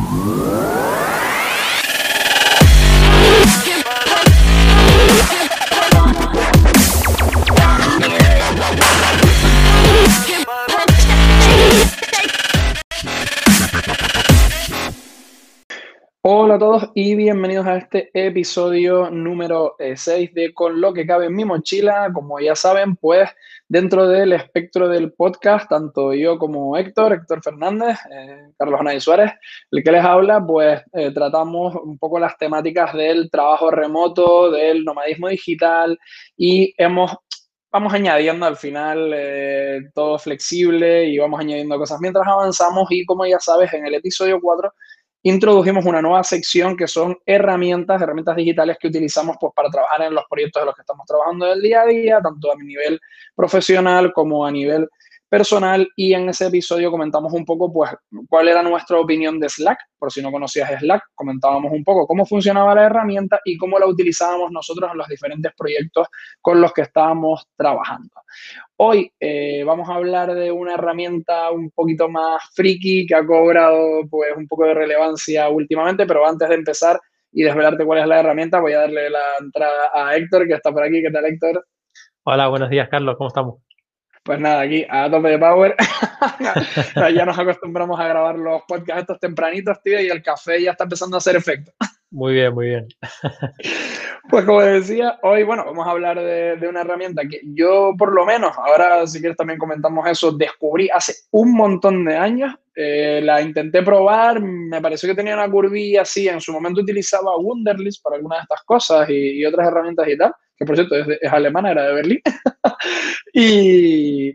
Whoa. Hola a todos y bienvenidos a este episodio número 6 eh, de Con lo que cabe en mi mochila. Como ya saben, pues dentro del espectro del podcast, tanto yo como Héctor, Héctor Fernández, eh, Carlos Anay Suárez, el que les habla, pues eh, tratamos un poco las temáticas del trabajo remoto, del nomadismo digital y hemos vamos añadiendo al final todo flexible y vamos añadiendo cosas mientras avanzamos y como ya sabes en el episodio 4 introdujimos una nueva sección que son herramientas, herramientas digitales que utilizamos pues, para trabajar en los proyectos de los que estamos trabajando del día a día, tanto a nivel profesional como a nivel personal y en ese episodio comentamos un poco pues cuál era nuestra opinión de Slack, por si no conocías Slack, comentábamos un poco cómo funcionaba la herramienta y cómo la utilizábamos nosotros en los diferentes proyectos con los que estábamos trabajando. Hoy eh, vamos a hablar de una herramienta un poquito más friki que ha cobrado pues un poco de relevancia últimamente, pero antes de empezar y desvelarte cuál es la herramienta, voy a darle la entrada a Héctor, que está por aquí. ¿Qué tal, Héctor? Hola, buenos días, Carlos. ¿Cómo estamos? Pues nada, aquí a tope de power. ya nos acostumbramos a grabar los podcasts estos tempranitos, tío, y el café ya está empezando a hacer efecto. Muy bien, muy bien. Pues como decía, hoy, bueno, vamos a hablar de, una herramienta que yo por lo menos, ahora si quieres también comentamos eso, descubrí hace un montón de años. Eh, la intenté probar, me pareció que tenía una curvilla así, en su momento utilizaba Wunderlist para algunas de estas cosas y, otras herramientas y tal, que por cierto es, alemana, era de Berlín. y,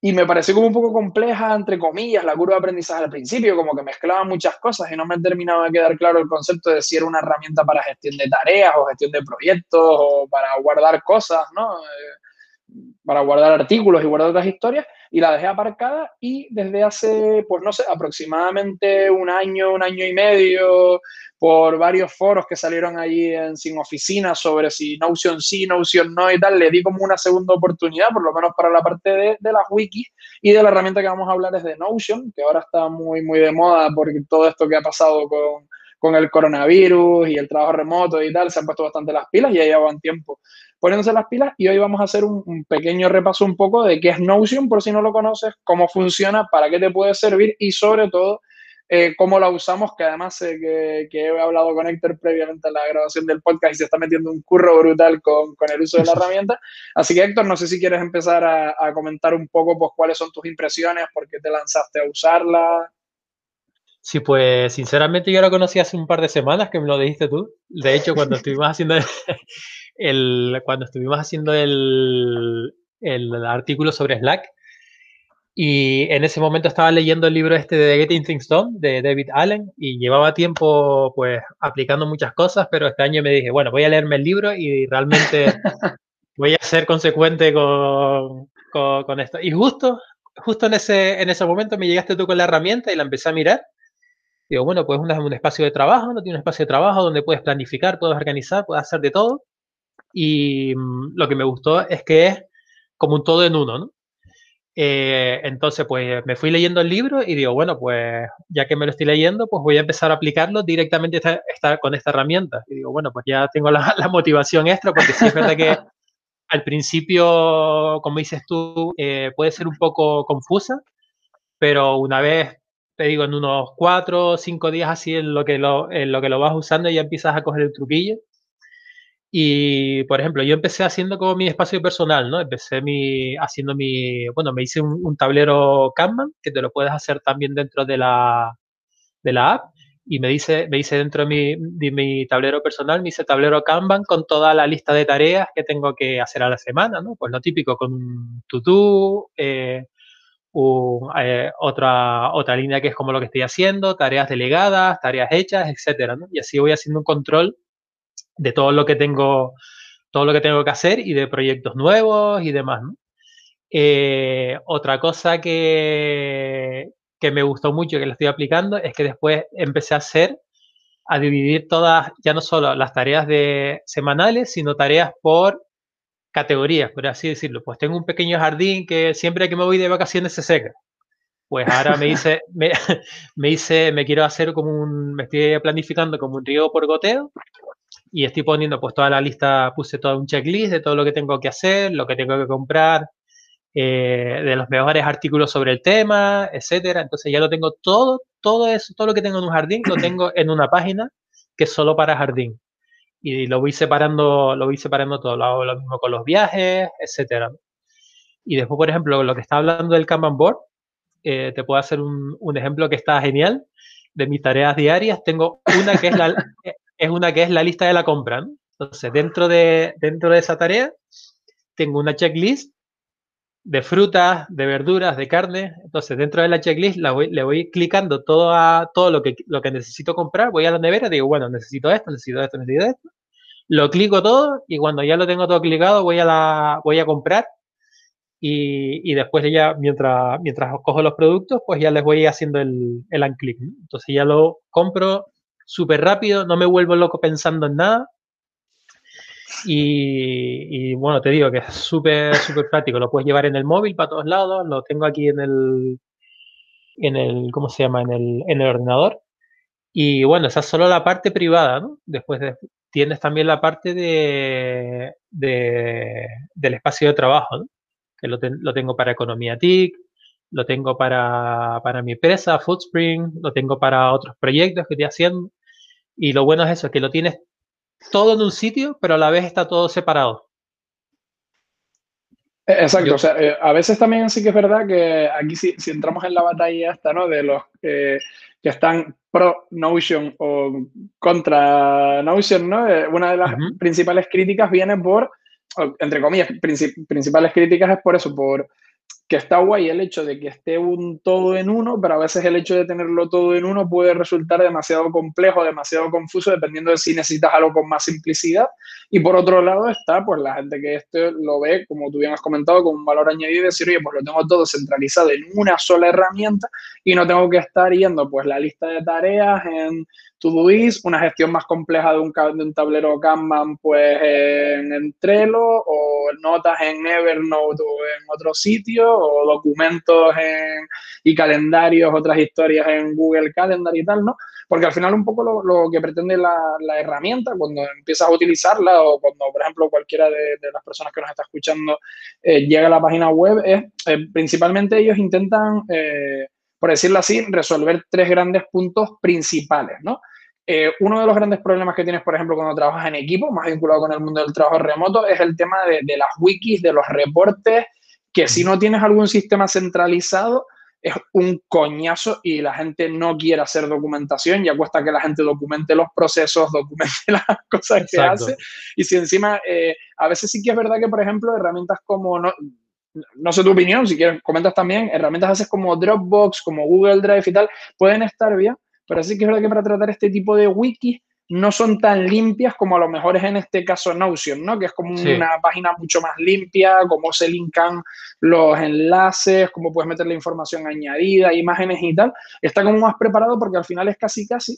y me pareció como un poco compleja, entre comillas, la curva de aprendizaje al principio, como que mezclaba muchas cosas y no me terminaba de quedar claro el concepto de si era una herramienta para gestión de tareas o gestión de proyectos o para guardar cosas, ¿no? Eh, para guardar artículos y guardar otras historias y la dejé aparcada y desde hace, pues no sé, aproximadamente un año, un año y medio, por varios foros que salieron allí en Sin Oficina sobre si Notion sí, Notion no y tal, le di como una segunda oportunidad, por lo menos para la parte de, de las wikis y de la herramienta que vamos a hablar es de Notion, que ahora está muy, muy de moda porque todo esto que ha pasado con, con el coronavirus y el trabajo remoto y tal, se han puesto bastante las pilas y ya llevan tiempo poniéndose las pilas y hoy vamos a hacer un, pequeño repaso un poco de qué es Notion, por si no lo conoces, cómo funciona, para qué te puede servir y sobre todo eh, cómo la usamos, que además sé que, he hablado con Héctor previamente a la grabación del podcast y se está metiendo un curro brutal con, el uso de la herramienta. Así que Héctor, no sé si quieres empezar a, comentar un poco pues, cuáles son tus impresiones, por qué te lanzaste a usarla. Sí, pues sinceramente yo la conocí hace un par de semanas que me lo dijiste tú. De hecho, cuando estuvimos haciendo el, cuando estuvimos haciendo el, el, artículo sobre Slack. Y en ese momento estaba leyendo el libro este de Getting Things Done de David Allen y llevaba tiempo pues aplicando muchas cosas, pero este año me dije, bueno, voy a leerme el libro y realmente voy a ser consecuente con, con, esto. Y justo, justo en ese, en ese momento me llegaste tú con la herramienta y la empecé a mirar. Digo, bueno, pues un, un espacio de trabajo, no tiene un espacio de trabajo donde puedes planificar, puedes organizar, puedes hacer de todo. Y mm, lo que me gustó es que es como un todo en uno, ¿no? Eh, entonces, pues me fui leyendo el libro y digo, bueno, pues ya que me lo estoy leyendo, pues voy a empezar a aplicarlo directamente esta, con esta herramienta. Y digo, bueno, pues ya tengo la, motivación extra, porque sí es verdad que al principio, como dices tú, eh, puede ser un poco confusa, pero una vez, te digo, en unos cuatro o cinco días así en lo, que lo, en lo que lo vas usando, ya empiezas a coger el truquillo y, por ejemplo, yo empecé haciendo como mi espacio personal, ¿no? Empecé mi, haciendo mi, bueno, me hice un, tablero Kanban, que te lo puedes hacer también dentro de la, de la app, y me dice, me hice dentro de mi, de mi tablero personal, me hice tablero Kanban con toda la lista de tareas que tengo que hacer a la semana, ¿no? Pues lo típico, con un to-do, eh, eh, otra, otra línea que es como lo que estoy haciendo, tareas delegadas, tareas hechas, etcétera. Y así voy haciendo un control de todo lo que tengo, todo lo que tengo que hacer y de proyectos nuevos y demás. Eh, otra cosa que, que me gustó mucho que le estoy aplicando es que después empecé a hacer, a dividir todas, ya no solo las tareas de semanales, sino tareas por categorías, por así decirlo. Pues tengo un pequeño jardín que siempre que me voy de vacaciones se seca. Pues ahora me dice, me, me hice, me quiero hacer como un, me estoy planificando como un riego por goteo y estoy poniendo pues toda la lista, puse todo un checklist de todo lo que tengo que hacer, lo que tengo que comprar, eh, de los mejores artículos sobre el tema, etcétera. Entonces ya lo tengo todo, todo eso, todo lo que tengo en un jardín lo tengo en una página que es solo para jardín. Y lo voy separando, lo voy separando todo. Lo hago lo mismo con los viajes, etcétera. Y después, por ejemplo, lo que está hablando del Kanban Board, eh, te puedo hacer un, un, ejemplo que está genial de mis tareas diarias. Tengo una que es la, es una que es la lista de la compra. Entonces, dentro de, dentro de esa tarea, tengo una checklist de frutas, de verduras, de carne. Entonces, dentro de la checklist le voy clicando todo, a, todo lo, que, lo que necesito comprar. Voy a la nevera, digo, bueno, necesito esto, necesito esto, necesito esto. Lo clico todo y cuando ya lo tengo todo clicado, voy a, la, voy a comprar. Y, y después ya, mientras, mientras cojo los productos, pues ya les voy haciendo el, el unclick. Entonces ya lo compro súper rápido, no me vuelvo loco pensando en nada y, bueno, te digo que es súper, súper práctico. Lo puedes llevar en el móvil para todos lados. Lo tengo aquí en el, en el, ¿cómo se llama? En el, en el ordenador. Y bueno, esa es solo la parte privada, ¿no? Después tienes también la parte de, de, del espacio de trabajo, ¿no? Que lo, lo, tengo para Economía TIC, lo tengo para, para mi empresa, Foodspring, lo tengo para otros proyectos que estoy haciendo. Y lo bueno es eso, que lo tienes todo en un sitio, pero a la vez está todo separado. Eh, exacto, o sea, eh, a veces también sí que es verdad que aquí si, si entramos en la batalla esta, ¿no? De los que están pro Notion o contra Notion, ¿no? Eh, una de las principales críticas viene por, entre comillas, principales críticas es por eso, por que está guay el hecho de que esté un todo en uno, pero a veces el hecho de tenerlo todo en uno puede resultar demasiado complejo, demasiado confuso, dependiendo de si necesitas algo con más simplicidad. Y por otro lado está, pues la gente que esto lo ve, como tú bien has comentado, con un valor añadido y decir, oye, pues lo tengo todo centralizado en una sola herramienta y no tengo que estar yendo pues la lista de tareas en Todoist, una gestión más compleja de un, de un tablero Kanban pues en, Trello o notas en Evernote o en otro sitio o documentos y calendarios, otras historias en Google Calendar y tal, ¿no? Porque al final un poco lo, que pretende la, herramienta cuando empiezas a utilizarla o cuando, por ejemplo, cualquiera de, las personas que nos está escuchando eh, llega a la página web, es eh, principalmente ellos intentan... Eh, por decirlo así, resolver tres grandes puntos principales, ¿no? Eh, uno de los grandes problemas que tienes, por ejemplo, cuando trabajas en equipo, más vinculado con el mundo del trabajo remoto, es el tema de, las wikis, de los reportes, que si no tienes algún sistema centralizado, es un coñazo y la gente no quiere hacer documentación, ya cuesta que la gente documente los procesos, documente las cosas que hace. Y si encima, eh, a veces sí que es verdad que, por ejemplo, herramientas como, no, no sé tu opinión, si quieres comentas también, herramientas haces como Dropbox, como Google Drive y tal, pueden estar bien, pero sí que es verdad que para tratar este tipo de wikis no son tan limpias como a lo mejor es en este caso Notion, ¿no? Que es como una página mucho más limpia, cómo se linkan los enlaces, cómo puedes meter la información añadida, imágenes y tal. Está como más preparado porque al final es casi casi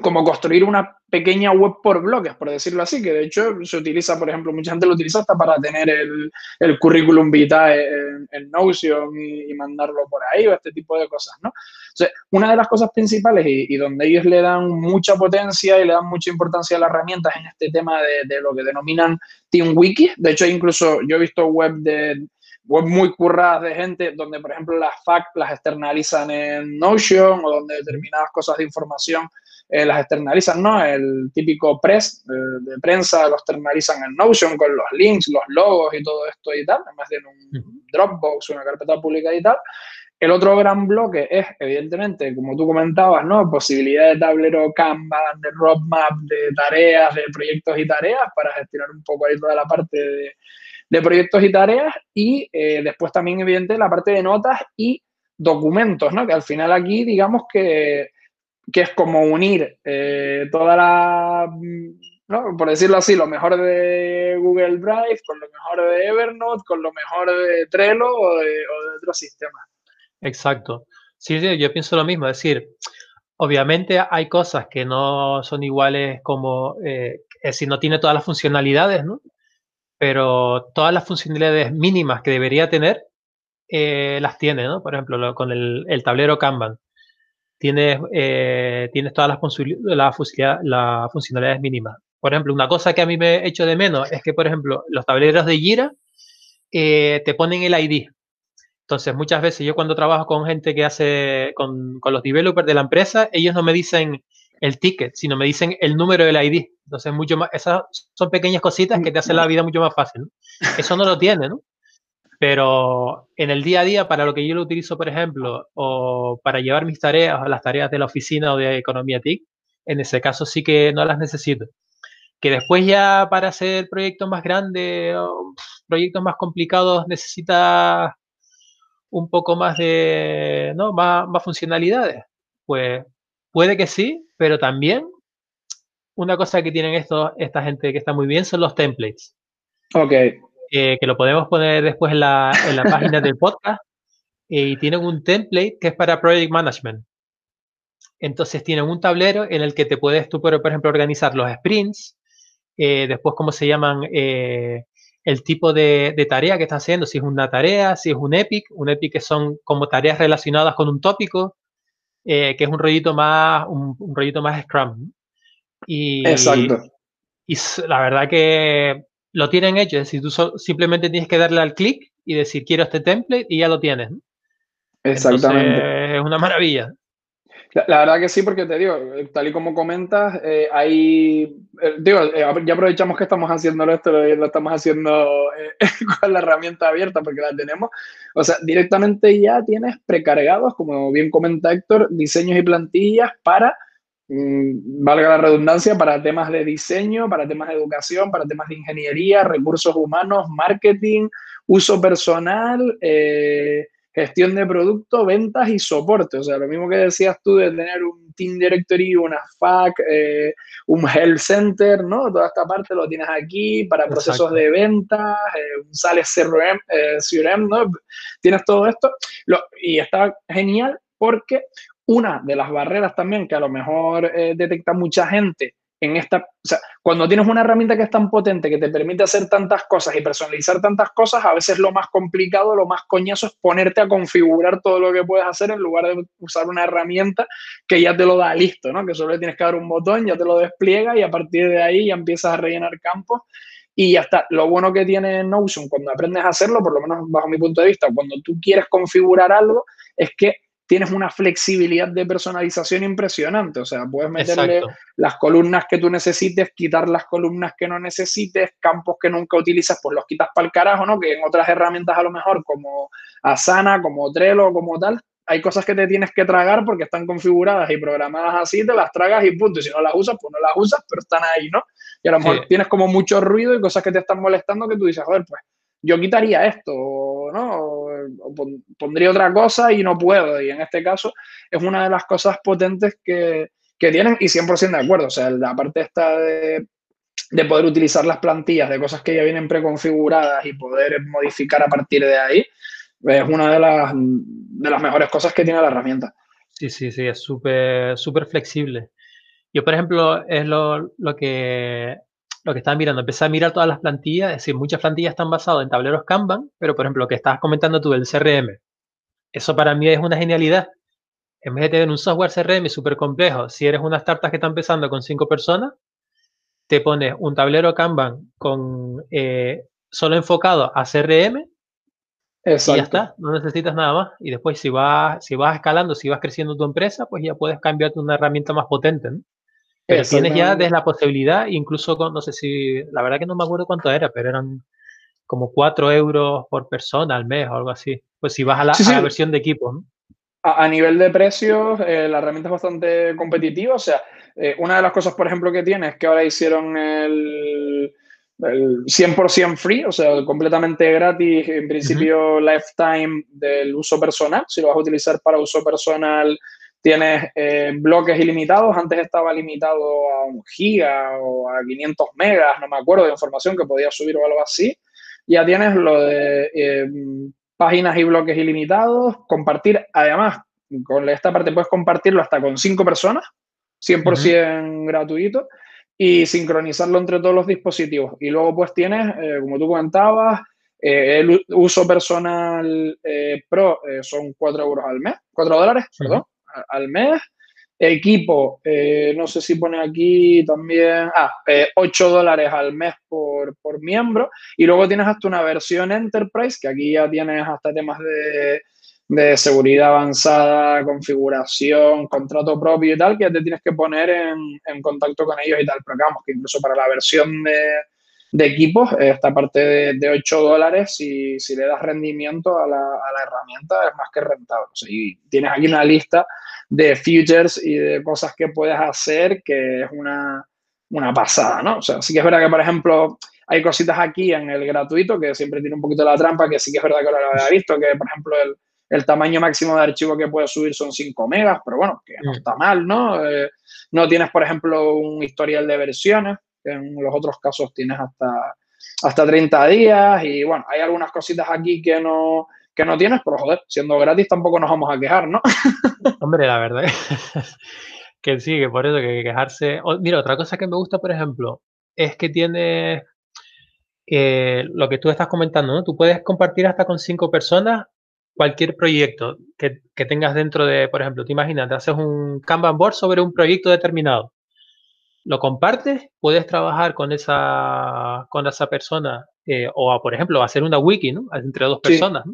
como construir una pequeña web por bloques, por decirlo así, que de hecho se utiliza, por ejemplo, mucha gente lo utiliza hasta para tener el, el currículum vitae en, Notion y, mandarlo por ahí o este tipo de cosas, ¿no? Entonces, una de las cosas principales y, donde ellos le dan mucha potencia y le dan mucha importancia a las herramientas en este tema de, de lo que denominan TeamWiki, de hecho incluso yo he visto web de web muy curradas de gente donde, por ejemplo, las FAQ las externalizan en Notion o donde determinadas cosas de información eh, las externalizan, ¿no? El típico press eh, de prensa los externalizan en Notion con los links, los logos y todo esto y tal, además de un Dropbox, una carpeta pública y tal. El otro gran bloque es, evidentemente, como tú comentabas, ¿no? Posibilidad de tablero Kanban, de roadmap, de tareas, de proyectos y tareas para gestionar un poco ahí toda la parte de, de proyectos y tareas y eh, después también, evidentemente, la parte de notas y documentos, ¿no? Que al final aquí, digamos que, que es como unir eh, toda la, ¿no? por decirlo así, lo mejor de Google Drive con lo mejor de Evernote, con lo mejor de Trello o de, otros sistemas. Exacto. Sí, sí, yo pienso lo mismo. Es decir, obviamente hay cosas que no son iguales como, eh, es decir, no tiene todas las funcionalidades, ¿no? pero todas las funcionalidades mínimas que debería tener, eh, las tiene, ¿no? Por ejemplo, con el, tablero Kanban. Tienes, eh, tienes todas las, las, funcionalidades mínimas. Por ejemplo, una cosa que a mí me he hecho de menos es que, por ejemplo, los tableros de Jira eh, te ponen el ID. Entonces, muchas veces yo cuando trabajo con gente que hace, con, con, los developers de la empresa, ellos no me dicen el ticket, sino me dicen el número del ID. Entonces, mucho más, esas son pequeñas cositas que te hacen la vida mucho más fácil. Eso no lo tiene, ¿no? Pero en el día a día, para lo que yo lo utilizo, por ejemplo, o para llevar mis tareas, las tareas de la oficina o de economía TIC, en ese caso sí que no las necesito. Que después ya para hacer proyectos más grandes o proyectos más complicados necesita un poco más de, ¿no? Más, más funcionalidades. Pues puede que sí, pero también una cosa que tienen esto, esta gente que está muy bien son los templates. Ok. Que lo podemos poner después en la, en la página del podcast. y tienen un template que es para Project Management. Entonces tienen un tablero en el que te puedes tú, por ejemplo, organizar los sprints, eh, después cómo se llaman eh, el tipo de, tarea que estás haciendo, si es una tarea, si es un epic, un epic que son como tareas relacionadas con un tópico, eh, que es un rollito más, un, rollito más Scrum. Y, Exacto. Y la verdad que lo tienen hecho, es decir, tú simplemente tienes que darle al clic y decir quiero este template y ya lo tienes. Exactamente. es una maravilla. La, verdad que sí, porque te digo, tal y como comentas, eh, hay, eh, digo, eh, ya aprovechamos que estamos haciendo esto, lo, estamos haciendo con la herramienta abierta porque la tenemos. O sea, directamente ya tienes precargados, como bien comenta Héctor, diseños y plantillas para, valga la redundancia, para temas de diseño, para temas de educación, para temas de ingeniería, recursos humanos, marketing, uso personal, eh, gestión de producto, ventas y soporte. O sea, lo mismo que decías tú de tener un Team Directory, una FAC, eh, un Health Center, ¿no? Toda esta parte lo tienes aquí para procesos de ventas, eh, un Sales CRM, CRM, ¿no? Tienes todo esto y está genial porque una de las barreras también que a lo mejor detecta mucha gente en esta, o sea, cuando tienes una herramienta que es tan potente, que te permite hacer tantas cosas y personalizar tantas cosas, a veces lo más complicado, lo más coñazo es ponerte a configurar todo lo que puedes hacer en lugar de usar una herramienta que ya te lo da listo, ¿no? Que solo le tienes que dar un botón, ya te lo despliega y a partir de ahí ya empiezas a rellenar campos y ya está. Lo bueno que tiene Notion cuando aprendes a hacerlo, por lo menos bajo mi punto de vista, cuando tú quieres configurar algo, es que tienes una flexibilidad de personalización impresionante. O sea, puedes meterle las columnas que tú necesites, quitar las columnas que no necesites, campos que nunca utilizas, pues los quitas para el carajo, ¿no? Que en otras herramientas a lo mejor como Asana, como Trello, como tal, hay cosas que te tienes que tragar porque están configuradas y programadas así, te las tragas y punto. Y si no las usas, pues no las usas, pero están ahí, ¿no? Y a lo mejor tienes como mucho ruido y cosas que te están molestando que tú dices, joder, pues yo quitaría esto, ¿no? O pondría otra cosa y no puedo. Y en este caso es una de las cosas potentes que, que tienen y 100% de acuerdo. O sea, la parte esta de, de, poder utilizar las plantillas de cosas que ya vienen preconfiguradas y poder modificar a partir de ahí, es una de las, de las mejores cosas que tiene la herramienta. Sí, sí, sí, es súper súper flexible. Yo, por ejemplo, es lo, lo que lo que estaba mirando, empecé a mirar todas las plantillas, es decir, muchas plantillas están basadas en tableros Kanban, pero por ejemplo, lo que estabas comentando tú del CRM, eso para mí es una genialidad. En vez de tener un software CRM súper complejo, si eres una startup que está empezando con cinco personas, te pones un tablero Kanban con eh, solo enfocado a CRM y ya está, no necesitas nada más. Y después si vas, si vas escalando, si vas creciendo tu empresa, pues ya puedes cambiarte una herramienta más potente. ¿no? Pero tienes ya desde la posibilidad, incluso con, no sé si, la verdad que no me acuerdo cuánto era, pero eran como 4 euros por persona al mes o algo así. Pues si vas a la, versión de equipo, ¿no? A, nivel de precios, eh, la herramienta es bastante competitiva. O sea, eh, una de las cosas, por ejemplo, que tiene es que ahora hicieron el, el 100% free, o sea, completamente gratis, en principio lifetime del uso personal. Si lo vas a utilizar para uso personal, Tienes eh, bloques ilimitados, antes estaba limitado a un giga o a 500 megas, no me acuerdo, de información que podías subir o algo así. Ya tienes lo de eh, páginas y bloques ilimitados, compartir, además, con esta parte puedes compartirlo hasta con cinco personas, 100% gratuito, y sincronizarlo entre todos los dispositivos. Y luego pues tienes, eh, como tú comentabas, Eh, el uso personal eh, pro son 4 euros al mes, 4 dólares, perdón, al mes. Equipo, no sé si pone aquí también, ah, 8 dólares al mes por, por miembro. Y luego tienes hasta una versión Enterprise, que aquí ya tienes hasta temas de de seguridad avanzada, configuración, contrato propio y tal, que te tienes que poner en, contacto con ellos y tal. Pero vamos, que incluso para la versión de, equipos, esta parte de, 8 dólares, si, si, le das rendimiento a la, herramienta, es más que rentable. y tienes aquí una lista de features y de cosas que puedes hacer que es una, una pasada, ¿no? O sea, sí que es verdad que, por ejemplo, hay cositas aquí en el gratuito que siempre tiene un poquito la trampa, que sí que es verdad que ahora lo había visto, que, por ejemplo, el el tamaño máximo de archivo que puedes subir son 5 megas, pero bueno, que no mm. está mal, ¿no? Eh, no tienes, por ejemplo, un historial de versiones, que en los otros casos tienes hasta, hasta 30 días y bueno, hay algunas cositas aquí que no, que no tienes, pero joder, siendo gratis tampoco nos vamos a quejar, ¿no? Hombre, la verdad que sí, que por eso que quejarse... mira, otra cosa que me gusta, por ejemplo, es que tiene eh, lo que tú estás comentando, ¿no? Tú puedes compartir hasta con cinco personas cualquier proyecto que, tengas dentro de, por ejemplo, te imaginas, te haces un Kanban board sobre un proyecto determinado. Lo compartes, puedes trabajar con esa, con esa persona, eh, o por ejemplo, hacer una wiki, ¿no? Entre dos personas.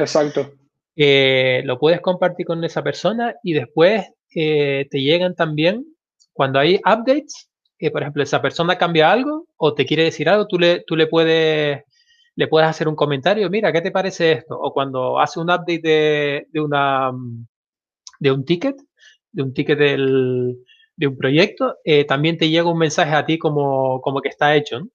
Exacto. Eh, lo puedes compartir con esa persona y después eh, te llegan también, cuando hay updates, por ejemplo, esa persona cambia algo o te quiere decir algo, tú le, tú le puedes le puedes hacer un comentario, mira, ¿qué te parece esto? O cuando hace un update de, de una, de un ticket, de un ticket del, de un proyecto, eh, también te llega un mensaje a ti como, como que está hecho, ¿no?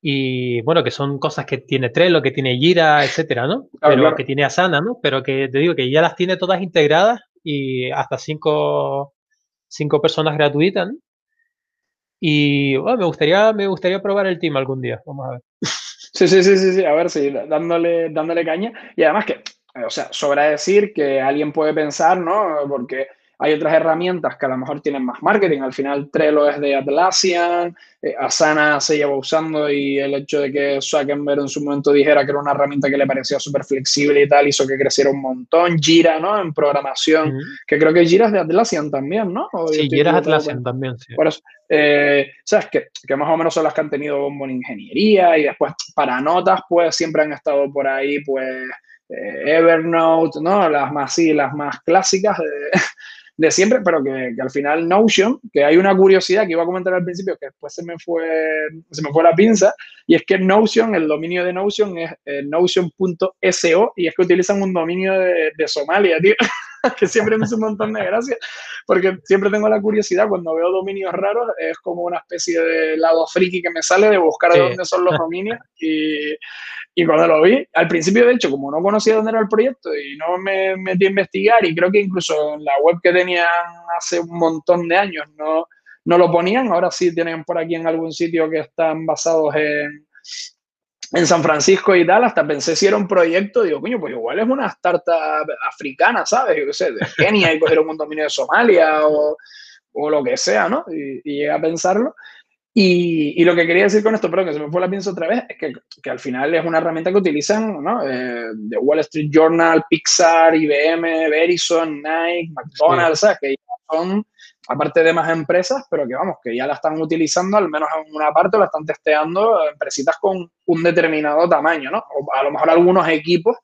Y bueno, que son cosas que tiene Trello, que tiene Jira, etcétera, ¿no? Pero que tiene Asana, ¿no? Pero que te digo que ya las tiene todas integradas y hasta cinco, cinco personas gratuitas, ¿no? Y bueno, me gustaría, me gustaría probar el team algún día. Vamos a ver. Sí, sí, sí, sí, sí, a ver, sí, dándole, dándole caña. Y además que, o sea, sobra decir que alguien puede pensar, ¿no? Porque hay otras herramientas que a lo mejor tienen más marketing. Al final Trello es de Atlassian, eh, Asana se lleva usando y el hecho de que Zuckerberg en su momento dijera que era una herramienta que le parecía súper flexible y tal hizo que creciera un montón. Gira, ¿no? En programación, que creo que Gira es de Atlassian también, ¿no? sí, Gira es Atlassian también, sí. Por eso, eh, ¿sabes? Que, que más o menos son las que han tenido bombo en ingeniería y después para notas, pues siempre han estado por ahí, pues... Eh, Evernote, ¿no? Las más, sí, las más clásicas de, de siempre, pero que, al final Notion, que hay una curiosidad que iba a comentar al principio, que después se me fue, se me fue la pinza, y es que Notion, el dominio de Notion es eh, notion.so, y es que utilizan un dominio de, de Somalia, tío, que siempre me hace un montón de gracia, porque siempre tengo la curiosidad, cuando veo dominios raros, es como una especie de lado friki que me sale de buscar de dónde son los dominios, y, y cuando lo vi, al principio, de hecho, como no conocía dónde era el proyecto y no me metí a investigar, y creo que incluso en la web que tenían hace un montón de años no, no lo ponían, ahora sí tienen por aquí en algún sitio que están basados en, en San Francisco y tal, hasta pensé si era un proyecto, digo, coño, pues igual es una startup africana, ¿sabes? Yo qué sé, de Kenia y cogieron un dominio de Somalia o, o lo que sea, ¿no? Y, y llegué a pensarlo. Y, lo que quería decir con esto, pero que se me fue la pienso otra vez, es que, que al final es una herramienta que utilizan ¿no? Eh, de Wall Street Journal, Pixar, IBM, Verizon, Nike, McDonald's, que son, aparte de más empresas, pero que vamos, que ya la están utilizando, al menos en una parte, la están testeando empresitas con un determinado tamaño, ¿no? O a lo mejor algunos equipos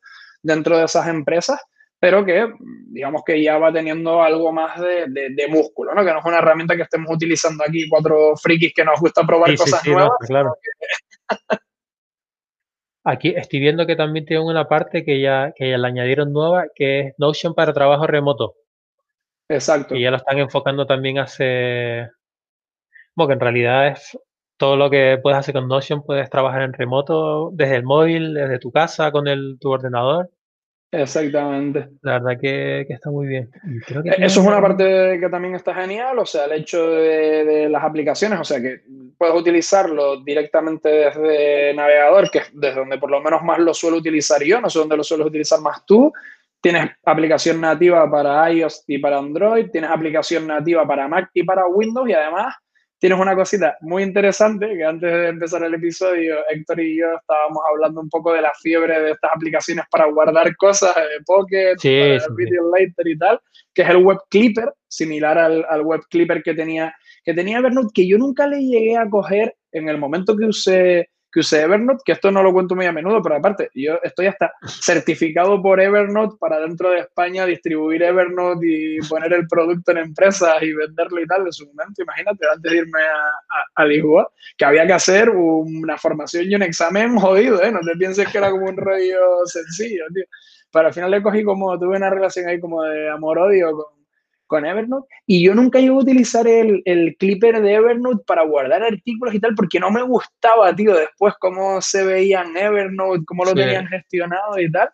dentro de esas empresas pero que digamos que ya va teniendo algo más de, de, músculo, ¿no? Que no es una herramienta que estemos utilizando aquí cuatro frikis que nos gusta probar cosas nuevas. claro. Aquí estoy viendo que también tiene una parte que ya, que ya le añadieron nueva, que es Notion para trabajo remoto. Exacto. Y ya lo están enfocando también hace... Bueno, que en realidad es todo lo que puedes hacer con Notion, puedes trabajar en remoto desde el móvil, desde tu casa, con el, tu ordenador. Exactamente. La verdad que, está muy bien. Eh, eso es una parte que también está genial, o sea, el hecho de, las aplicaciones, o sea, que puedes utilizarlo directamente desde navegador, que es desde donde por lo menos más lo suelo utilizar yo, no sé dónde lo sueles utilizar más tú. Tienes aplicación nativa para iOS y para Android, tienes aplicación nativa para Mac y para Windows y además tienes una cosita muy interesante que antes de empezar el episodio, Héctor y yo estábamos hablando un poco de la fiebre de estas aplicaciones para guardar cosas, de Pocket, sí, Video Later y tal, que es el Web Clipper, similar al, al Web Clipper que tenía, que tenía Evernote, que yo nunca le llegué a coger en el momento que usé que use Evernote, que esto no lo cuento muy a menudo, pero aparte, yo estoy hasta certificado por Evernote para dentro de España distribuir Evernote y poner el producto en empresas y venderlo y tal de su momento. Imagínate, antes de irme a, a, Lisboa, que había que hacer una formación y un examen jodido, ¿eh? No te pienses que era como un rollo sencillo, tío. Pero al final le cogí como, tuve una relación ahí como de amor-odio con, con Evernote y yo nunca iba a utilizar el, el, clipper de Evernote para guardar artículos y tal porque no me gustaba, tío, después cómo se veían Evernote, cómo lo tenían gestionado y tal.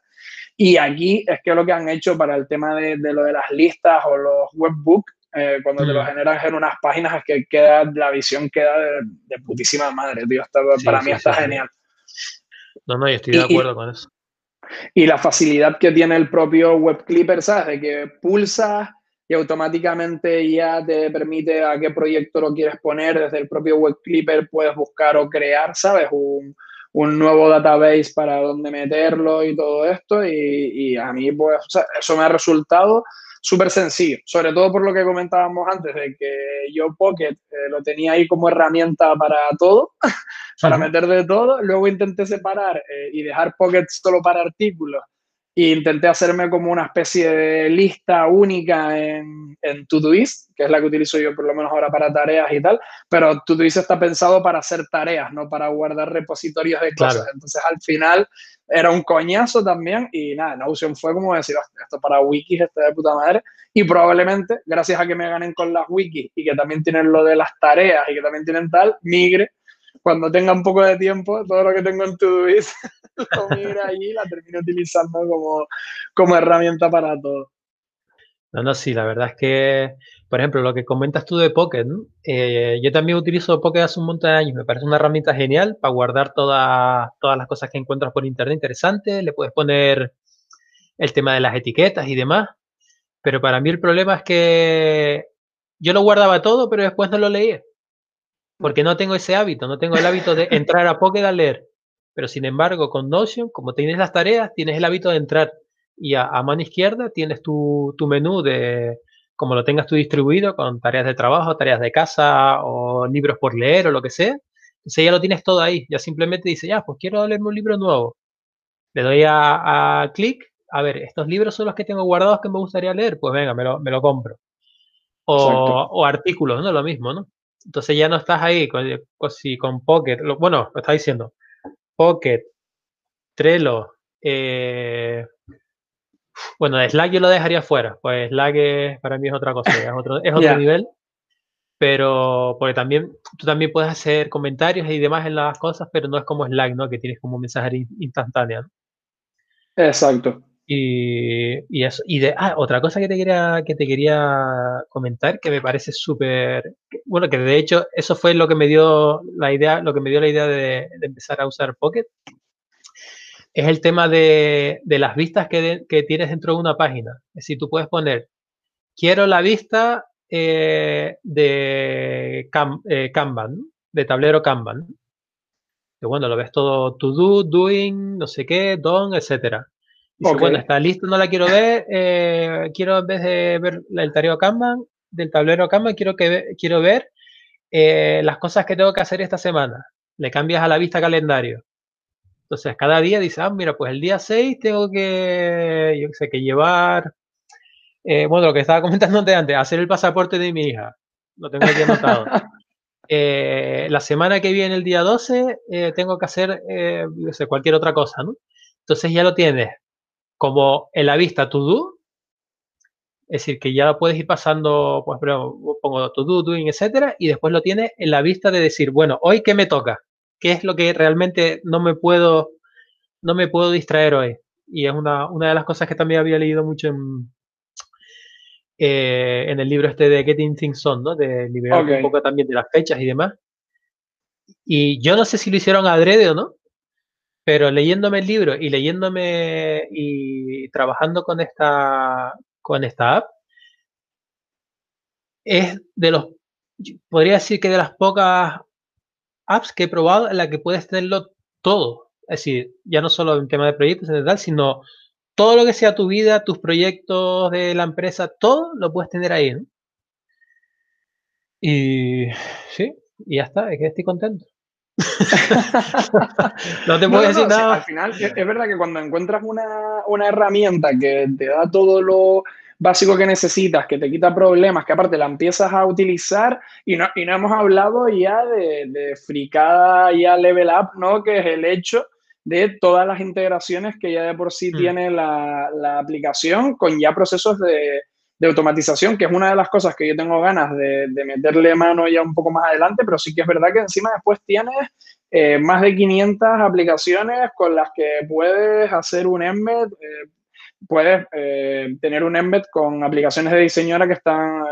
Y aquí es que lo que han hecho para el tema de, de lo de las listas o los webbooks, eh, cuando te lo mm. generan en unas páginas, es que queda, la visión queda de, putísima madre, tío. para mí está genial. No, no, yo estoy de acuerdo con eso. Y la facilidad que tiene el propio web clipper, ¿sabes? De que pulsas y automáticamente ya te permite a qué proyecto lo quieres poner. Desde el propio Web Clipper puedes buscar o crear, ¿sabes? Un, un nuevo database para dónde meterlo y todo esto. Y, y a mí, pues, eso me ha resultado súper sencillo, sobre todo por lo que comentábamos antes, de que yo Pocket eh, lo tenía ahí como herramienta para todo, para meter de todo. Luego intenté separar eh, y dejar Pocket solo para artículos y intenté hacerme como una especie de lista única en, en Todoist, que es la que utilizo yo por lo menos ahora para tareas y tal, pero Todoist está pensado para hacer tareas, no para guardar repositorios de cosas. Entonces al final era un coñazo también y nada, Notion fue como decir, esto para wikis está de puta madre y probablemente gracias a que me ganen con las wikis y que también tienen lo de las tareas y que también tienen tal, migre cuando tenga un poco de tiempo, todo lo que tengo en Todoist lo mira allí y la termino utilizando como, como herramienta para todo. No, no, sí, la verdad es que, por ejemplo, lo que comentas tú de Pocket, eh, yo también utilizo Pocket hace un montón de años, me parece una herramienta genial para guardar todas las cosas que encuentras por internet interesantes, le puedes poner el tema de las etiquetas y demás, pero para mí el problema es que yo lo guardaba todo, pero después no lo leía, porque no tengo ese hábito, no tengo el hábito de entrar a Pocket a leer. Pero sin embargo, con Notion, como tienes las tareas, tienes el hábito de entrar y a, mano izquierda tienes tu, tu, menú de, como lo tengas tú distribuido, con tareas de trabajo, tareas de casa o libros por leer o lo que sea. Entonces ya lo tienes todo ahí. Ya simplemente dice, ya, pues quiero leerme un libro nuevo. Le doy a, a clic. A ver, estos libros son los que tengo guardados que me gustaría leer. Pues venga, me lo, me lo compro. O, o, artículos, ¿no? Lo mismo, ¿no? Entonces ya no estás ahí con, con, con Pocket. Lo, bueno, lo está diciendo. Pocket, Trello, eh, bueno, Slack yo lo dejaría fuera, pues Slack para mí es otra cosa, es otro, es otro nivel, pero porque también tú también puedes hacer comentarios y demás en las cosas, pero no es como Slack, ¿no? Que tienes como mensajería instantánea. Exacto. Y, y, eso, y de, ah, otra cosa que te quería, que te quería comentar, que me parece súper, bueno, que de hecho eso fue lo que me dio la idea, lo que me dio la idea de, empezar a usar Pocket, es el tema de, de las vistas que, que, tienes dentro de una página. Es decir, tú puedes poner, quiero la vista eh, de eh, Kanban, de tablero Kanban. Que bueno, lo ves todo to do, doing, no sé qué, done, etcétera. Dice, bueno, está listo, no la quiero ver, eh, quiero en vez de ver el tablero Kanban, del tablero Kanban, quiero, que, quiero ver eh, las cosas que tengo que hacer esta semana. Le cambias a la vista calendario. Entonces, cada día dice, ah, mira, pues el día 6 tengo que, yo sé, que llevar, eh, bueno, lo que estaba comentando antes, hacer el pasaporte de mi hija. Lo tengo aquí anotado. la semana que viene, el día 12, tengo que hacer, yo sé, cualquier otra cosa, ¿no? Entonces ya lo tienes como en la vista to do, es decir, que ya puedes ir pasando, pues pongo to do, doing, etcétera, y después lo tienes en la vista de decir, bueno, hoy qué me toca, qué es lo que realmente no me puedo, no me puedo distraer hoy. Y es una, una de las cosas que también había leído mucho en, eh, en el libro este de Getting Things On, ¿no? De liberar un poco también de las fechas y demás. Y yo no sé si lo hicieron adrede o no, pero leyéndome el libro y leyéndome y trabajando con esta, con esta app, es de los podría decir que de las pocas apps que he probado en la que puedes tenerlo todo. Es decir, ya no solo en tema de proyectos en tal, sino todo lo que sea tu vida, tus proyectos de la empresa, todo lo puedes tener ahí. Y sí, y ya está, es que estoy contento. no te puedo decir nada. al final, es, verdad que cuando encuentras una, una, herramienta que te da todo lo básico que necesitas, que te quita problemas, que aparte la empiezas a utilizar y no, y no hemos hablado ya de, de fricada ya level up, ¿no? Que es el hecho de todas las integraciones que ya de por sí mm. tiene la, la, aplicación con ya procesos de, de, automatización, que es una de las cosas que yo tengo ganas de, de, meterle mano ya un poco más adelante, pero sí que es verdad que encima después tienes eh, más de 500 aplicaciones con las que puedes hacer un embed, eh, puedes eh, tener un embed con aplicaciones de diseño que están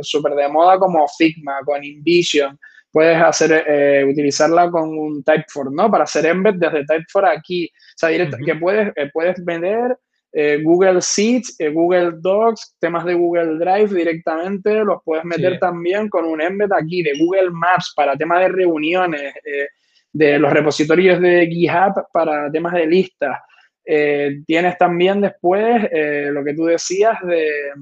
súper de moda como Figma, con InVision, puedes hacer, utilizarla con un Typeform, ¿no? Para hacer embed desde Typeform aquí. O sea, directo, que puedes, puedes vender eh, Google Sheets, Google Docs, temas de Google Drive directamente, los puedes meter también con un embed aquí de Google Maps para temas de reuniones, de los repositorios de GitHub para temas de listas. tienes también después lo que tú decías de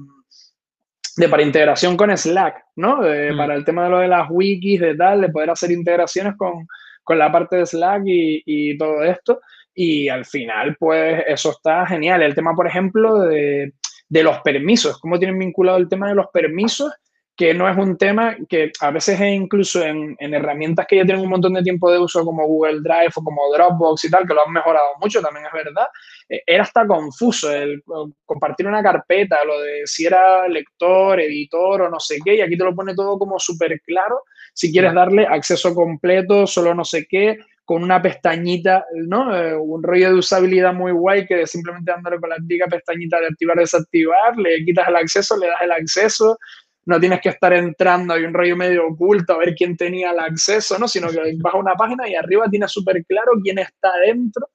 de para integración con Slack, ¿no? Mm. Para el tema de lo de las wikis, de tal, de poder hacer integraciones con, con la parte de Slack y, y, todo esto. Y al final, pues eso está genial. El tema, por ejemplo, de, de los permisos, cómo tienen vinculado el tema de los permisos que no es un tema que a veces es incluso en, en, herramientas que ya tienen un montón de tiempo de uso como Google Drive o como Dropbox y tal, que lo han mejorado mucho, también es verdad, eh, era hasta confuso el compartir una carpeta, lo de si era lector, editor o no sé qué, y aquí te lo pone todo como súper claro, si quieres darle acceso completo, solo no sé qué, con una pestañita, ¿no? Eh, un rollo de usabilidad muy guay que simplemente dándole con la típica pestañita de activar, desactivar, le quitas el acceso, le das el acceso, no tienes que estar entrando, hay un rollo medio oculto a ver quién tenía el acceso, ¿no? Sino que vas a una página y arriba tienes súper claro quién está dentro,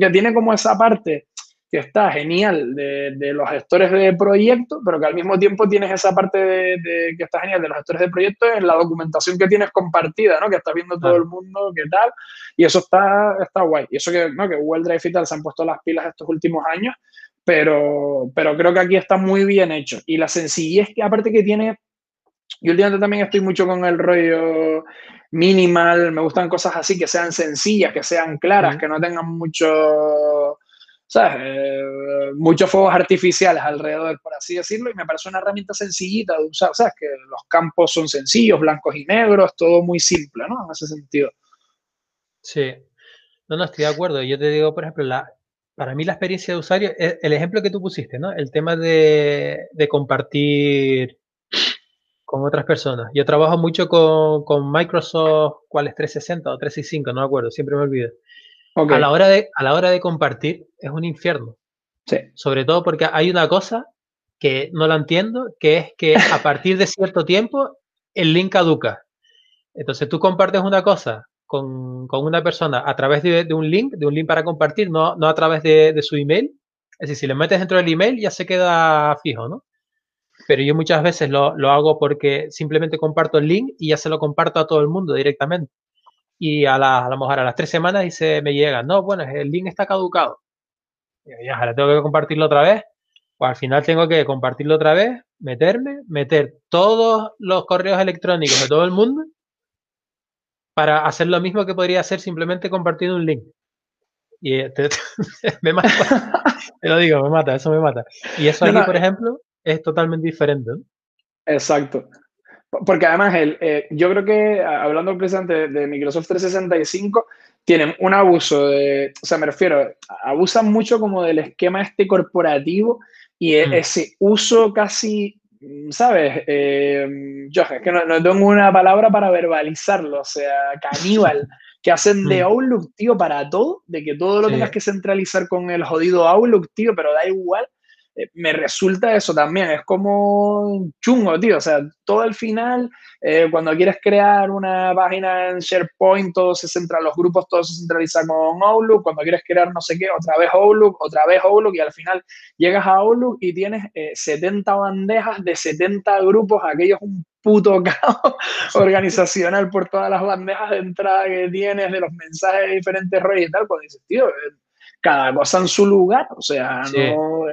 que tiene como esa parte que está genial de, de, los gestores de proyecto, pero que al mismo tiempo tienes esa parte de, que está genial de los gestores de proyecto en la documentación que tienes compartida, ¿no? Que está viendo todo el mundo, qué tal, y eso está, está guay. Y eso que, ¿no? que Google Drive y tal se han puesto las pilas estos últimos años, pero, pero creo que aquí está muy bien hecho. Y la sencillez que aparte que tiene, yo últimamente también estoy mucho con el rollo minimal, me gustan cosas así que sean sencillas, que sean claras, que no tengan mucho, Eh, muchos fuegos artificiales alrededor, por así decirlo, y me parece una herramienta sencillita de usar, ¿sabes? Que los campos son sencillos, blancos y negros, todo muy simple, ¿no? En ese sentido. Sí, no, no, estoy de acuerdo. Yo te digo, por ejemplo, la, para mí la experiencia de usuario, el ejemplo que tú pusiste, ¿no? El tema de, de compartir con otras personas. Yo trabajo mucho con, con, Microsoft, ¿cuál es 360 o 365? No me acuerdo, siempre me olvido. A, la hora de, a la hora de compartir es un infierno. Sí. Sobre todo porque hay una cosa que no la entiendo, que es que a partir de cierto tiempo el link caduca. Entonces tú compartes una cosa con, con una persona a través de, de, un link, de un link para compartir, no, no a través de, de, su email. Es decir, si le metes dentro del email ya se queda fijo, ¿no? Pero yo muchas veces lo, lo hago porque simplemente comparto el link y ya se lo comparto a todo el mundo directamente. Y a, la, a lo mejor a las tres semanas y se me llega, no, bueno, el link está caducado. Y ya, ahora tengo que compartirlo otra vez. Pues al final tengo que compartirlo otra vez, meterme, meter todos los correos electrónicos de todo el mundo para hacer lo mismo que podría hacer simplemente compartiendo un link. Y eh, me mata. te lo digo, me mata, eso me mata. Y eso aquí, por ejemplo, es totalmente diferente. Exacto. Porque además, el, eh, yo creo que, hablando precisamente de Microsoft 365, tienen un abuso de, o sea, me refiero, abusan mucho como del esquema este corporativo y e, mm. ese uso casi ¿sabes? Eh, yo es que no, no, tengo una palabra para verbalizarlo, o sea, caníbal, que hacen de mm. Outlook, tío, para todo, de que todo lo tengas que centralizar con el jodido Outlook, tío, pero da igual. Eh, me resulta eso también, es como chungo, tío, o sea, todo el final, eh, cuando quieres crear una página en SharePoint, todo se centra, los grupos, todo se centraliza con Outlook, cuando quieres crear no sé qué, otra vez Outlook, otra vez Outlook, y al final llegas a Outlook y tienes 70 eh, bandejas de 70 grupos, aquello es un puto caos organizacional por todas las bandejas de entrada que tienes, de los mensajes de diferentes redes y tal, pues dices, tío, cada cosa en su lugar, o sea, no,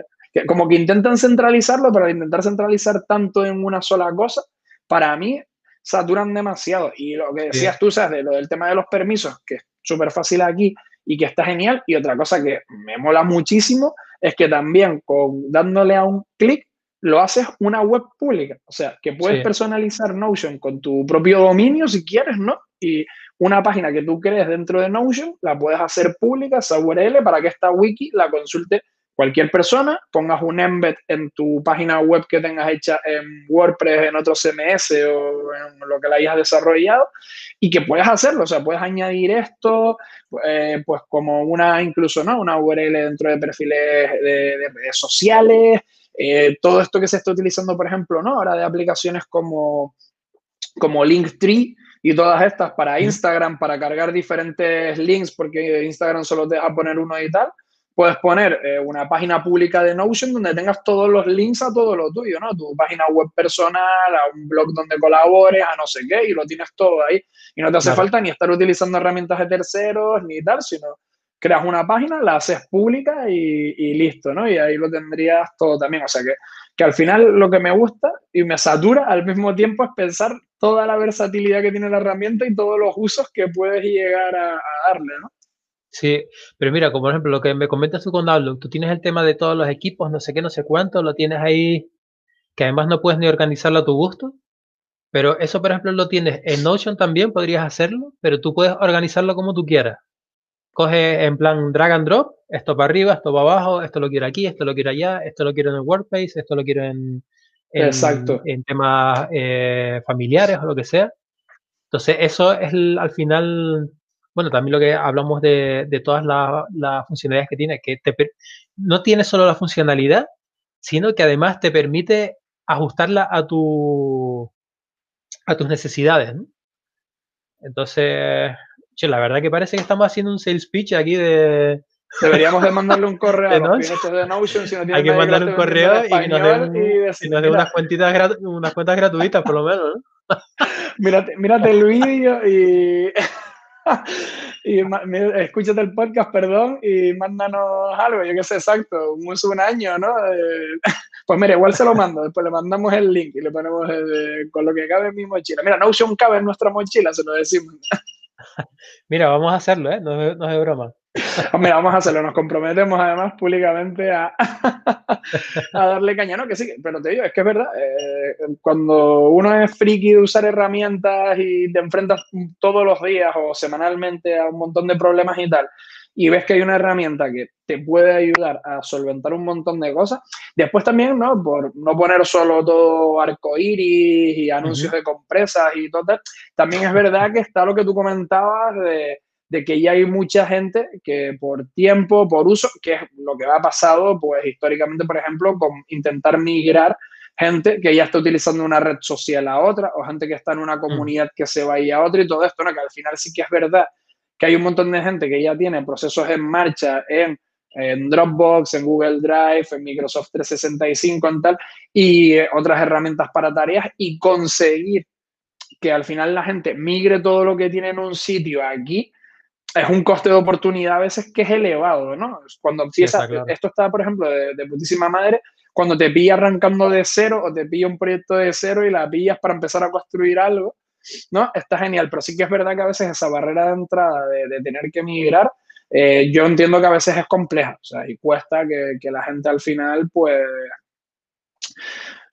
como que intentan centralizarlo, pero al intentar centralizar tanto en una sola cosa, para mí saturan demasiado. Y lo que decías tú, sabes, de lo del tema de los permisos, que es súper fácil aquí y que está genial. Y otra cosa que me mola muchísimo es que también con dándole a un clic lo haces una web pública. O sea, que puedes personalizar Notion con tu propio dominio si quieres, ¿no? Y una página que tú crees dentro de Notion la puedes hacer pública, esa URL, para que esta wiki la consulte cualquier persona, pongas un embed en tu página web que tengas hecha en WordPress, en otro CMS o en lo que la hayas desarrollado y que puedes hacerlo, o sea, puedes añadir esto, eh, pues como una, incluso, ¿no? Una URL dentro de perfiles de, redes sociales, eh, todo esto que se está utilizando, por ejemplo, ¿no? Ahora de aplicaciones como, como Linktree, y todas estas para Instagram, para cargar diferentes links, porque Instagram solo te deja poner uno y tal, puedes poner eh, una página pública de Notion donde tengas todos los links a todo lo tuyo, ¿no? Tu página web personal, a un blog donde colabores, a no sé qué, y lo tienes todo ahí. Y no te hace falta ni estar utilizando herramientas de terceros ni tal, sino creas una página, la haces pública y, y, listo, ¿no? Y ahí lo tendrías todo también. O sea que, que al final lo que me gusta y me satura al mismo tiempo es pensar toda la versatilidad que tiene la herramienta y todos los usos que puedes llegar a, a darle, ¿no? Sí, pero mira, como por ejemplo lo que me comentas tú con Outlook, tú tienes el tema de todos los equipos, no sé qué, no sé cuánto, lo tienes ahí, que además no puedes ni organizarlo a tu gusto, pero eso por ejemplo lo tienes en Notion también, podrías hacerlo, pero tú puedes organizarlo como tú quieras. Coge en plan drag and drop, esto para arriba, esto para abajo, esto lo quiero aquí, esto lo quiero allá, esto lo quiero en el workplace, esto lo quiero en, Exacto. en temas eh, familiares o lo que sea. Entonces eso es al final bueno, también lo que hablamos de, todas las funcionalidades que tiene, que no tiene solo la funcionalidad, sino que además te permite ajustarla a, tu, a tus necesidades. Entonces, la verdad que parece que estamos haciendo un sales pitch aquí de... Deberíamos de mandarle un correo a los de Notion. Si no Hay que mandarle un correo y nos dé unas, cuentitas unas cuentas gratuitas, por lo menos. ¿no? mírate, mírate el vídeo y y escúchate el podcast, perdón, y mándanos algo, yo qué sé, exacto, un, un año, ¿no? pues mira, igual se lo mando, después le mandamos el link y le ponemos con lo que cabe en mi mochila. Mira, Notion cabe en nuestra mochila, se lo decimos. mira, vamos a hacerlo, ¿eh? No, no es broma. Mira, vamos a hacerlo, nos comprometemos además públicamente a, a darle caña, ¿no? Que sí, pero te digo, es que es verdad, eh, cuando uno es friki de usar herramientas y te enfrentas todos los días o semanalmente a un montón de problemas y tal, y ves que hay una herramienta que te puede ayudar a solventar un montón de cosas. Después también, ¿no? Por no poner solo todo arcoíris y anuncios de compresas y todo, también es verdad que está lo que tú comentabas de de que ya hay mucha gente que por tiempo, por uso, que es lo que ha pasado, pues históricamente, por ejemplo, con intentar migrar gente que ya está utilizando una red social a otra, o gente que está en una mm. comunidad que se va a otra y todo esto, ¿no? que al final sí que es verdad que hay un montón de gente que ya tiene procesos en marcha en, en Dropbox, en Google Drive, en Microsoft 365, en tal, y otras herramientas para tareas, y conseguir que al final la gente migre todo lo que tiene en un sitio aquí, es un coste de oportunidad a veces que es elevado, ¿no? Cuando empieza, esto está, por ejemplo, de, putísima madre, cuando te pilla arrancando de cero o te pilla un proyecto de cero y la pillas para empezar a construir algo, ¿no? Está genial, pero sí que es verdad que a veces esa barrera de entrada de, tener que migrar, eh, yo entiendo que a veces es compleja, o sea, y cuesta que, que la gente al final, pues,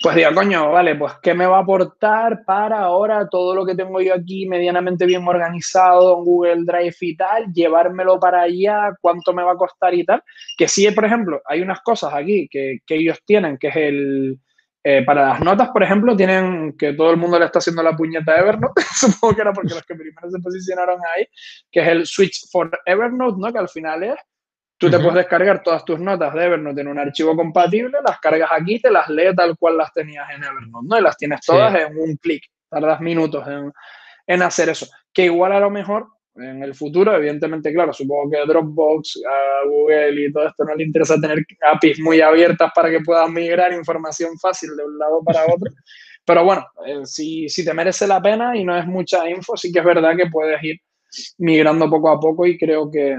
pues diga, coño, vale, pues ¿qué me va a aportar para ahora todo lo que tengo yo aquí medianamente bien organizado en Google Drive y tal, llevármelo para allá, cuánto me va a costar y tal? Que sí, por ejemplo, hay unas cosas aquí que, que ellos tienen, que es el... Eh, para las notas, por ejemplo, tienen que todo el mundo le está haciendo la puñeta a Evernote, supongo que era porque los que primero se posicionaron ahí, que es el Switch for Evernote, ¿no? Que al final es Tú te puedes descargar todas tus notas de Evernote en un archivo compatible, las cargas aquí, te las lees tal cual las tenías en Evernote, ¿no? Y las tienes todas en un clic. Tardas minutos en, hacer eso. Que igual a lo mejor en el futuro, evidentemente, claro, supongo que Dropbox, a Google y todo esto no le interesa tener APIs muy abiertas para que puedan migrar información fácil de un lado para otro. pero bueno, eh, si, si te merece la pena y no es mucha info, sí que es verdad que puedes ir migrando poco a poco y creo que,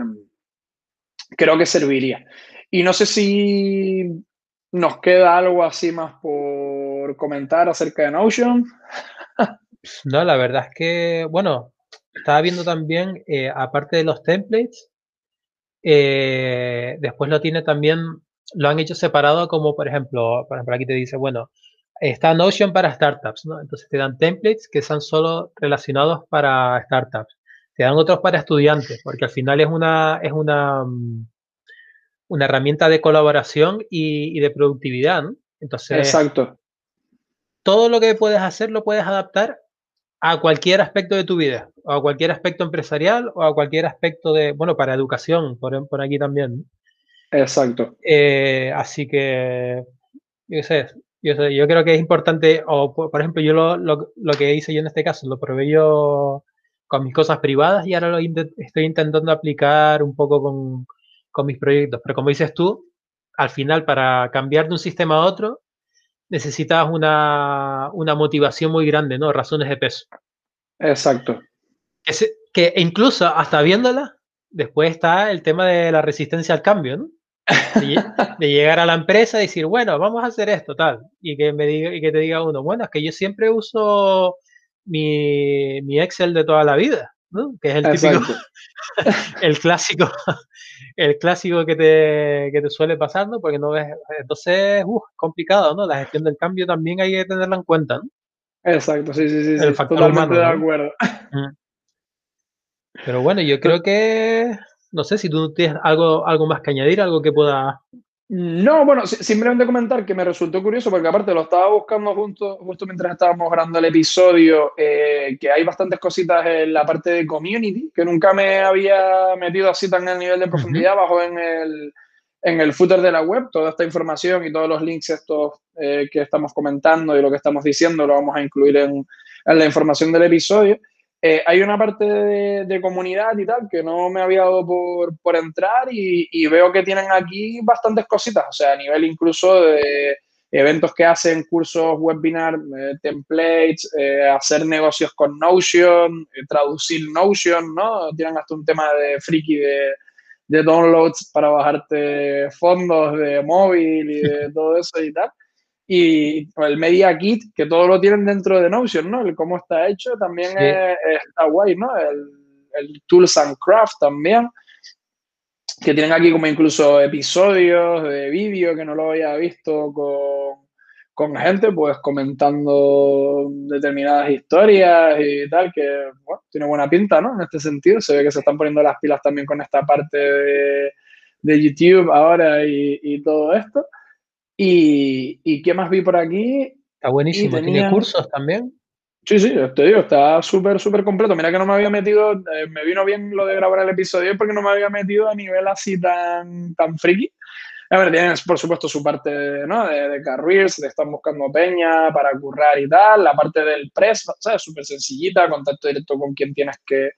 creo que serviría. Y no sé si nos queda algo así más por comentar acerca de Notion. No, la verdad es que, bueno, estaba viendo también, eh, aparte de los templates, eh, después lo tiene también, lo han hecho separado como, por ejemplo, por ejemplo, aquí te dice, bueno, está Notion para startups, ¿no? Entonces te dan templates que son solo relacionados para startups. Te dan otros para estudiantes, porque al final es una, es una, mm, una herramienta de colaboración y, y de productividad, ¿no? Entonces, Exacto. todo lo que puedes hacer lo puedes adaptar a cualquier aspecto de tu vida, o a cualquier aspecto empresarial, o a cualquier aspecto de, bueno, para educación, por, por aquí también. Exacto. Eh, así que, yo sé, yo sé, yo creo que es importante, o por ejemplo, yo lo, lo, lo, que hice yo en este caso, lo probé yo con mis cosas privadas y ahora lo estoy intentando aplicar un poco con, con mis proyectos. Pero como dices tú, al final, para cambiar de un sistema a otro, necesitas una, una motivación muy grande, ¿no? Razones de peso. Exacto. Que, se, que incluso hasta viéndola, después está el tema de la resistencia al cambio, ¿no? De, de, llegar a la empresa y decir, bueno, vamos a hacer esto, tal. Y que, me diga, y que te diga uno, bueno, es que yo siempre uso mi, mi Excel de toda la vida, ¿no? Que es el típico, el clásico, el clásico que te, que te suele pasar, ¿no? Porque no ves, entonces, uh, complicado, ¿no? La gestión del cambio también hay que tenerla en cuenta, ¿no? Exacto, sí, sí, sí. El sí, factor totalmente humano, de acuerdo. ¿no? Pero bueno, yo creo que, no sé si tú tienes algo, algo más que añadir, algo que pueda no, bueno, simplemente comentar que me resultó curioso porque aparte lo estaba buscando justo, justo mientras estábamos grabando el episodio, eh, que hay bastantes cositas en la parte de community, que nunca me había metido así tan el nivel de profundidad, uh -huh. bajo en el, en el footer de la web, toda esta información y todos los links estos eh, que estamos comentando y lo que estamos diciendo lo vamos a incluir en, en la información del episodio. Eh, hay una parte de, de, comunidad y tal que no me había dado por, por entrar y, y, veo que tienen aquí bastantes cositas, o sea, a nivel incluso de eventos que hacen, cursos, webinar, eh, templates, eh, hacer negocios con Notion, eh, traducir Notion, ¿no? Tienen hasta un tema de friki de, de downloads para bajarte fondos de móvil y de todo eso y tal y el Media Kit, que todo lo tienen dentro de Notion, ¿no? El cómo está hecho también sí. es, está guay, ¿no? El, el, Tools and Craft también, que tienen aquí como incluso episodios de vídeo que no lo había visto con, con gente, pues comentando determinadas historias y tal, que bueno, tiene buena pinta, ¿no? En este sentido, se ve que se están poniendo las pilas también con esta parte de, de YouTube ahora y, y todo esto. Y, y, qué más vi por aquí? Está buenísimo. Tenía... ¿Tiene cursos también? Sí, sí, te digo, está súper, súper completo. Mira que no me había metido, eh, me vino bien lo de grabar el episodio porque no me había metido a nivel así tan, tan friki. A ver, tienen por supuesto su parte ¿no? de, de careers, de están buscando peña para currar y tal. La parte del press, ¿sabes? Súper sencillita, contacto directo con quien tienes que,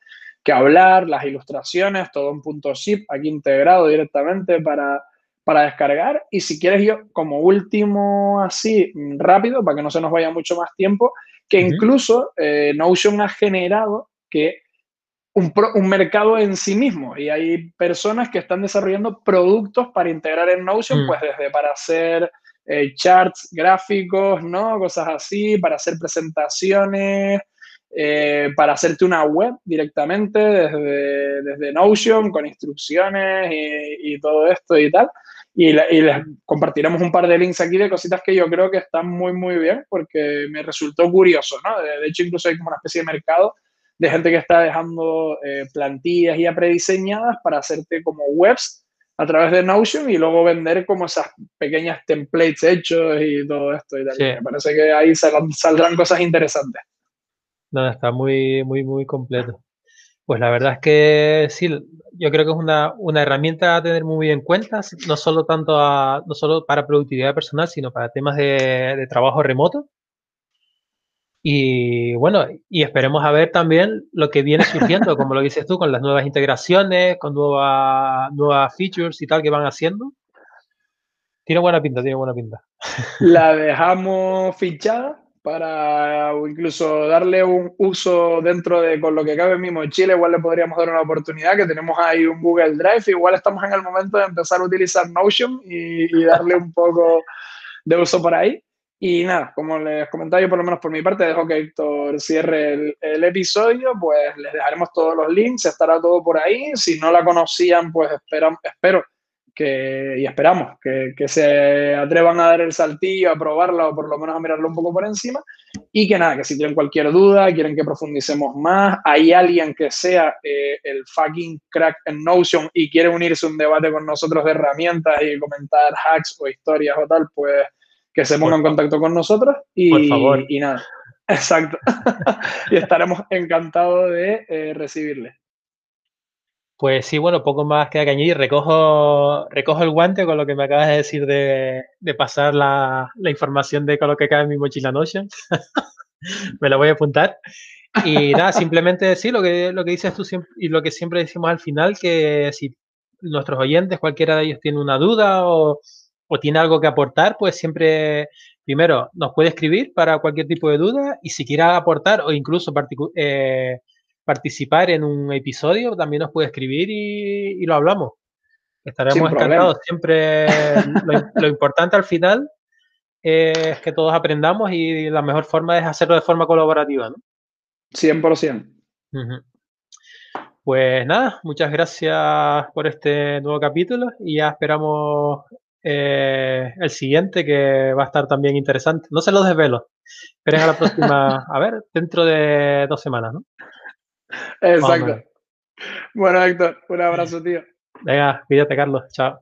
que hablar, las ilustraciones, todo en punto zip aquí integrado directamente para, para descargar. Y si quieres yo, como último así, rápido, para que no se nos vaya mucho más tiempo, que uh -huh. incluso eh, Notion ha generado que un, pro, un, mercado en sí mismo y hay personas que están desarrollando productos para integrar en Notion, -huh. pues desde para hacer eh, charts gráficos, ¿no? Cosas así, para hacer presentaciones, eh, para hacerte una web directamente desde, desde Notion con instrucciones y, y, todo esto y tal. Y, la, y, les compartiremos un par de links aquí de cositas que yo creo que están muy, muy bien porque me resultó curioso, ¿no? De, de hecho, incluso hay como una especie de mercado de gente que está dejando eh, plantillas ya prediseñadas para hacerte como webs a través de Notion y luego vender como esas pequeñas templates hechos y todo esto y tal. Sí. Me parece que ahí saldrán, saldrán cosas interesantes. No, está muy, muy, muy completo. Pues la verdad es que sí, yo creo que es una, una, herramienta a tener muy en cuenta, no solo tanto a, no solo para productividad personal, sino para temas de, de, trabajo remoto. Y bueno, y esperemos a ver también lo que viene surgiendo, como lo dices tú, con las nuevas integraciones, con nuevas nuevas features y tal que van haciendo. Tiene buena pinta, tiene buena pinta. La dejamos fichada para incluso darle un uso dentro de con lo que cabe en mi mochila, igual le podríamos dar una oportunidad, que tenemos ahí un Google Drive, igual estamos en el momento de empezar a utilizar Notion y, darle un poco de uso por ahí. Y nada, como les comentaba yo, por lo menos por mi parte, dejo que Héctor cierre el, el, episodio, pues les dejaremos todos los links, estará todo por ahí. Si no la conocían, pues esperan, espero que, y esperamos que, que, se atrevan a dar el saltillo, a probarla o por lo menos a mirarlo un poco por encima. Y que nada, que si tienen cualquier duda, quieren que profundicemos más, hay alguien que sea eh, el fucking crack en Notion y quiere unirse a un debate con nosotros de herramientas y comentar hacks o historias o tal, pues que se ponga en contacto con nosotros y, por favor. y nada. Exacto. y estaremos encantados de eh, recibirle. Pues sí, bueno, poco más que añadir. Recojo, recojo el guante con lo que me acabas de decir de, pasar la, información de con lo que cae en mi mochila Notion. me la voy a apuntar. Y nada, simplemente decir lo que, lo que dices tú siempre, y lo que siempre decimos al final, que si nuestros oyentes, cualquiera de ellos tiene una duda o, tiene algo que aportar, pues siempre, primero, nos puede escribir para cualquier tipo de duda y si quiera aportar o incluso eh, participar en un episodio, también nos puede escribir y, lo hablamos. Estaremos encantados. Siempre lo, importante al final es que todos aprendamos y la mejor forma es hacerlo de forma colaborativa. ¿no? 100%. Pues nada, muchas gracias por este nuevo capítulo y ya esperamos eh, el siguiente que va a estar también interesante. No se los desvelo. Esperen a la próxima, a ver, dentro de dos semanas, ¿no? Exacto. Bueno, Héctor, un abrazo, tío. Venga, cuídate, Carlos. Chao.